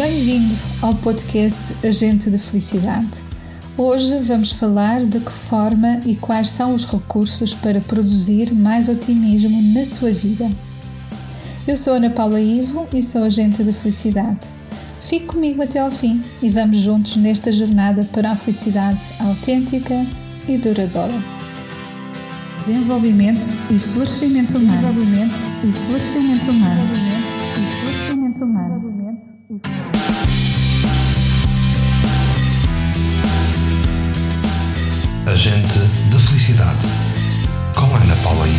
Bem-vindo ao podcast Agente de Felicidade. Hoje vamos falar de que forma e quais são os recursos para produzir mais otimismo na sua vida. Eu sou Ana Paula Ivo e sou agente de felicidade. Fique comigo até ao fim e vamos juntos nesta jornada para a felicidade autêntica e duradoura. Desenvolvimento e florescimento humano. Desenvolvimento e florescimento humano. Agente de Felicidade, com Ana Paula I.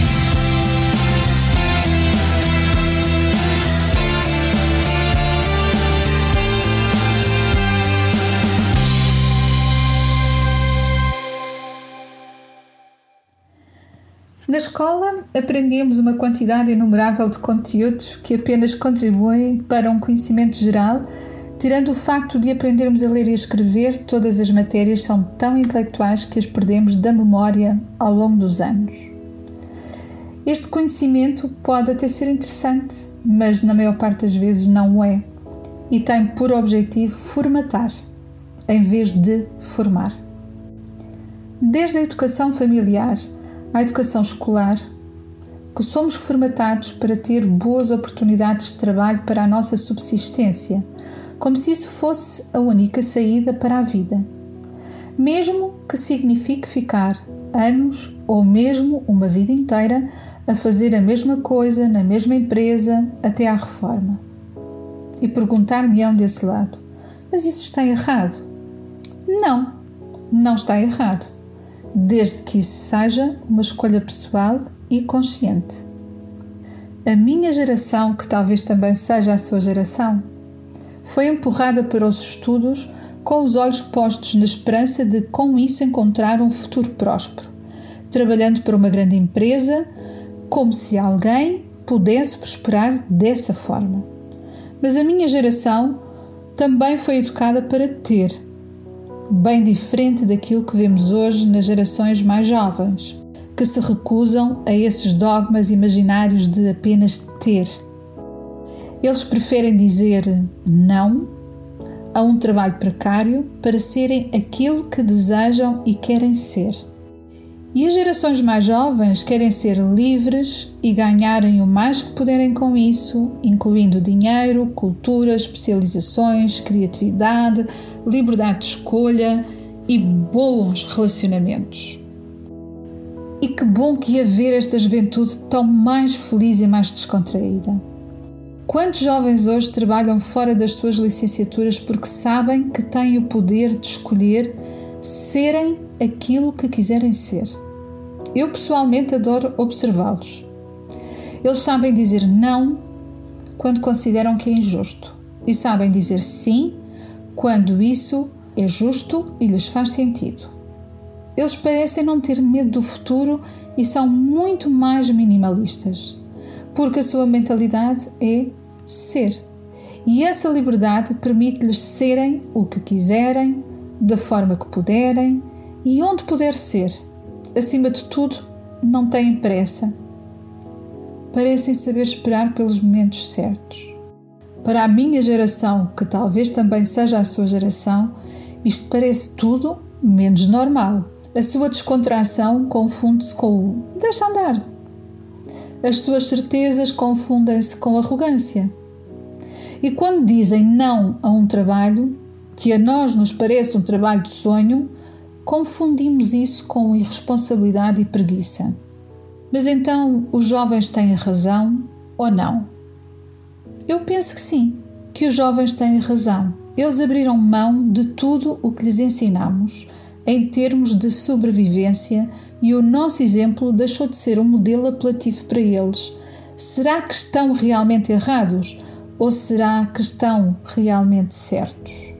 Na escola aprendemos uma quantidade inumerável de conteúdos que apenas contribuem para um conhecimento geral Tirando o facto de aprendermos a ler e escrever, todas as matérias são tão intelectuais que as perdemos da memória ao longo dos anos. Este conhecimento pode até ser interessante, mas na maior parte das vezes não o é e tem por objetivo formatar, em vez de formar. Desde a educação familiar à educação escolar, que somos formatados para ter boas oportunidades de trabalho para a nossa subsistência, como se isso fosse a única saída para a vida, mesmo que signifique ficar anos ou mesmo uma vida inteira a fazer a mesma coisa na mesma empresa até à reforma. E perguntar-me-ão desse lado: mas isso está errado? Não, não está errado, desde que isso seja uma escolha pessoal e consciente. A minha geração, que talvez também seja a sua geração, foi empurrada para os estudos com os olhos postos na esperança de, com isso, encontrar um futuro próspero, trabalhando para uma grande empresa, como se alguém pudesse prosperar dessa forma. Mas a minha geração também foi educada para ter, bem diferente daquilo que vemos hoje nas gerações mais jovens, que se recusam a esses dogmas imaginários de apenas ter eles preferem dizer não a um trabalho precário para serem aquilo que desejam e querem ser. E as gerações mais jovens querem ser livres e ganharem o mais que puderem com isso, incluindo dinheiro, cultura, especializações, criatividade, liberdade de escolha e bons relacionamentos. E que bom que ia ver esta juventude tão mais feliz e mais descontraída. Quantos jovens hoje trabalham fora das suas licenciaturas porque sabem que têm o poder de escolher serem aquilo que quiserem ser? Eu pessoalmente adoro observá-los. Eles sabem dizer não quando consideram que é injusto e sabem dizer sim quando isso é justo e lhes faz sentido. Eles parecem não ter medo do futuro e são muito mais minimalistas, porque a sua mentalidade é ser. E essa liberdade permite-lhes serem o que quiserem, da forma que puderem e onde puder ser. Acima de tudo, não têm pressa. Parecem saber esperar pelos momentos certos. Para a minha geração, que talvez também seja a sua geração, isto parece tudo menos normal. A sua descontração confunde-se com o deixa andar. As suas certezas confundem-se com arrogância. E quando dizem não a um trabalho que a nós nos parece um trabalho de sonho, confundimos isso com irresponsabilidade e preguiça. Mas então os jovens têm razão ou não? Eu penso que sim, que os jovens têm razão. Eles abriram mão de tudo o que lhes ensinamos em termos de sobrevivência e o nosso exemplo deixou de ser um modelo apelativo para eles. Será que estão realmente errados? ou será que estão realmente certos?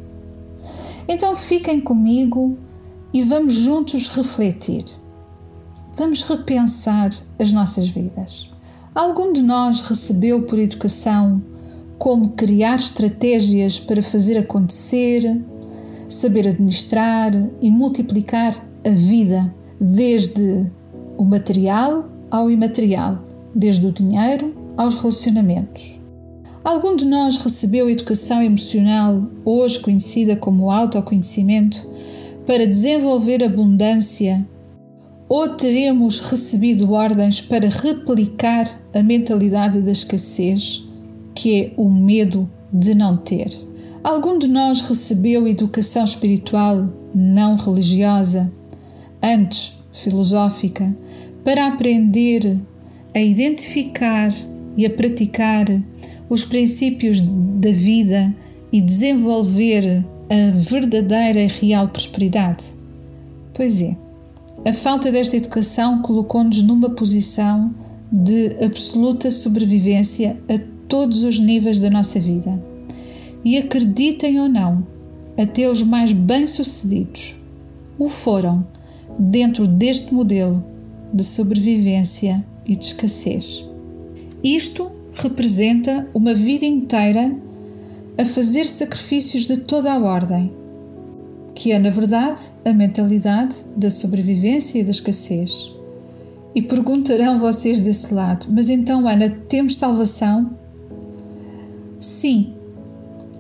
Então fiquem comigo e vamos juntos refletir. Vamos repensar as nossas vidas. Algum de nós recebeu por educação como criar estratégias para fazer acontecer, saber administrar e multiplicar a vida, desde o material ao imaterial, desde o dinheiro aos relacionamentos. Algum de nós recebeu educação emocional, hoje conhecida como autoconhecimento, para desenvolver abundância? Ou teremos recebido ordens para replicar a mentalidade da escassez, que é o medo de não ter? Algum de nós recebeu educação espiritual não religiosa, antes filosófica, para aprender a identificar e a praticar os princípios da vida e desenvolver a verdadeira e real prosperidade? Pois é, a falta desta educação colocou-nos numa posição de absoluta sobrevivência a todos os níveis da nossa vida. E acreditem ou não, até os mais bem-sucedidos o foram dentro deste modelo de sobrevivência e de escassez. Isto representa uma vida inteira a fazer sacrifícios de toda a ordem, que é, na verdade, a mentalidade da sobrevivência e da escassez. E perguntarão vocês desse lado: mas então, Ana, temos salvação? Sim,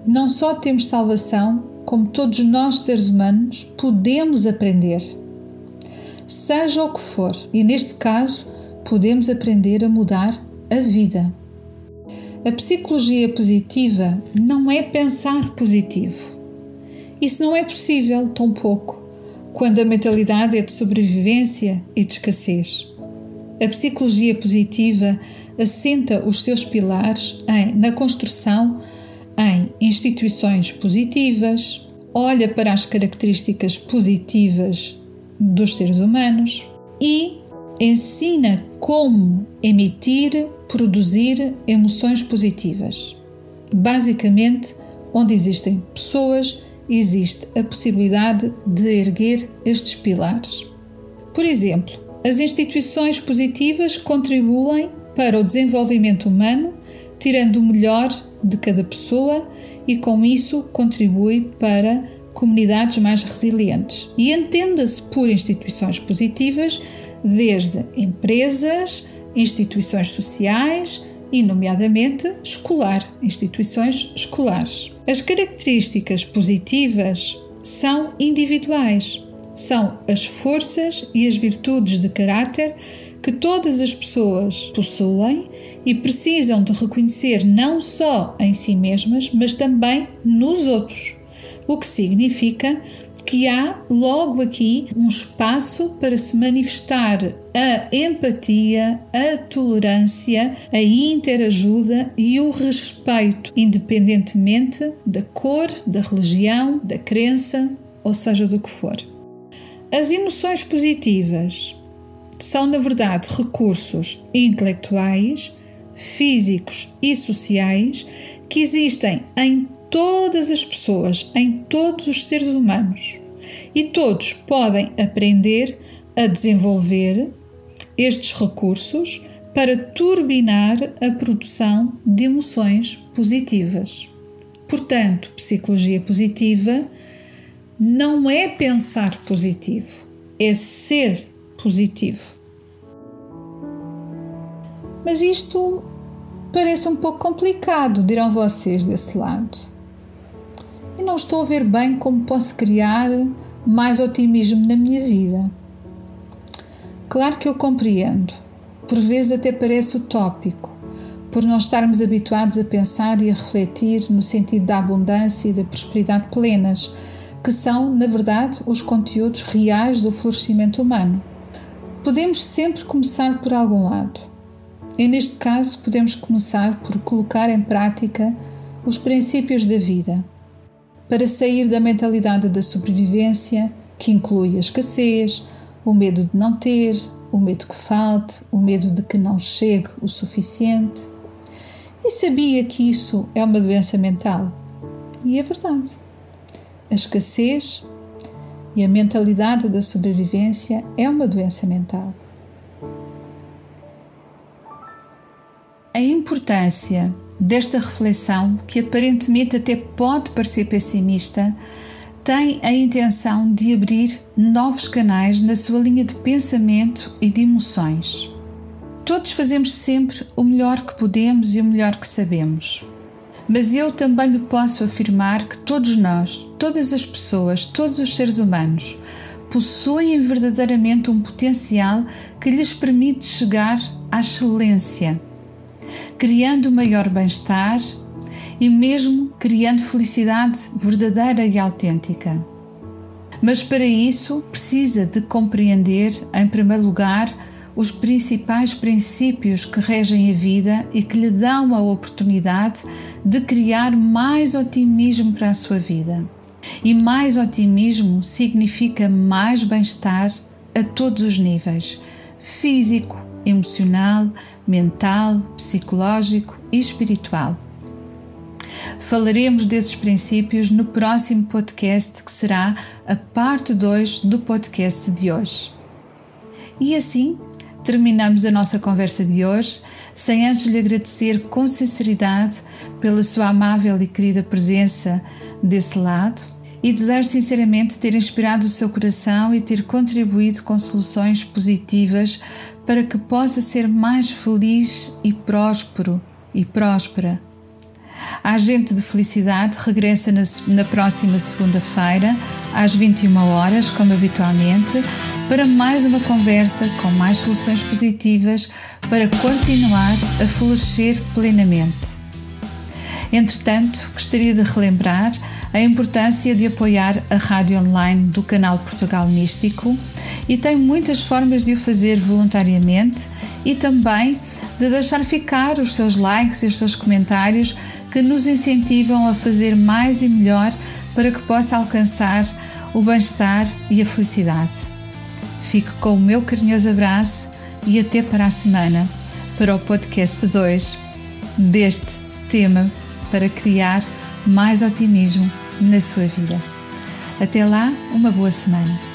não só temos salvação, como todos nós, seres humanos, podemos aprender. Seja o que for, e neste caso, podemos aprender a mudar a vida. A psicologia positiva não é pensar positivo. Isso não é possível, tão pouco, quando a mentalidade é de sobrevivência e de escassez. A psicologia positiva assenta os seus pilares em, na construção em instituições positivas, olha para as características positivas dos seres humanos e ensina como emitir produzir emoções positivas. Basicamente, onde existem pessoas, existe a possibilidade de erguer estes pilares. Por exemplo, as instituições positivas contribuem para o desenvolvimento humano, tirando o melhor de cada pessoa e com isso contribui para comunidades mais resilientes. E entenda-se por instituições positivas desde empresas, instituições sociais e, nomeadamente, escolar, instituições escolares. As características positivas são individuais, são as forças e as virtudes de caráter que todas as pessoas possuem e precisam de reconhecer não só em si mesmas, mas também nos outros, o que significa que há logo aqui um espaço para se manifestar a empatia, a tolerância, a interajuda e o respeito, independentemente da cor, da religião, da crença, ou seja, do que for. As emoções positivas são, na verdade, recursos intelectuais, físicos e sociais que existem em todas as pessoas, em todos os seres humanos. E todos podem aprender a desenvolver estes recursos para turbinar a produção de emoções positivas. Portanto, psicologia positiva não é pensar positivo, é ser positivo. Mas isto parece um pouco complicado, dirão vocês desse lado e não estou a ver bem como posso criar mais otimismo na minha vida. Claro que eu compreendo, por vezes até parece utópico, por não estarmos habituados a pensar e a refletir no sentido da abundância e da prosperidade plenas, que são, na verdade, os conteúdos reais do florescimento humano. Podemos sempre começar por algum lado. E neste caso, podemos começar por colocar em prática os princípios da vida, para sair da mentalidade da sobrevivência, que inclui a escassez, o medo de não ter, o medo que falte, o medo de que não chegue o suficiente. E sabia que isso é uma doença mental. E é verdade. A escassez e a mentalidade da sobrevivência é uma doença mental. A importância desta reflexão, que aparentemente até pode parecer pessimista, tem a intenção de abrir novos canais na sua linha de pensamento e de emoções. Todos fazemos sempre o melhor que podemos e o melhor que sabemos. Mas eu também lhe posso afirmar que todos nós, todas as pessoas, todos os seres humanos, possuem verdadeiramente um potencial que lhes permite chegar à excelência, criando maior bem-estar e mesmo criando felicidade verdadeira e autêntica. Mas para isso precisa de compreender, em primeiro lugar, os principais princípios que regem a vida e que lhe dão a oportunidade de criar mais otimismo para a sua vida. E mais otimismo significa mais bem-estar a todos os níveis: físico, emocional, mental, psicológico e espiritual. Falaremos desses princípios no próximo podcast, que será a parte 2 do podcast de hoje. E assim terminamos a nossa conversa de hoje, sem antes lhe agradecer com sinceridade pela sua amável e querida presença desse lado e desejo sinceramente ter inspirado o seu coração e ter contribuído com soluções positivas para que possa ser mais feliz e próspero e próspera. A Agente de Felicidade regressa na, na próxima segunda-feira, às 21 horas, como habitualmente, para mais uma conversa com mais soluções positivas para continuar a florescer plenamente. Entretanto, gostaria de relembrar a importância de apoiar a rádio online do canal Portugal Místico e tem muitas formas de o fazer voluntariamente e também de deixar ficar os seus likes e os seus comentários que nos incentivam a fazer mais e melhor para que possa alcançar o bem-estar e a felicidade. Fique com o meu carinhoso abraço e até para a semana para o podcast 2 deste tema para criar mais otimismo na sua vida. Até lá, uma boa semana.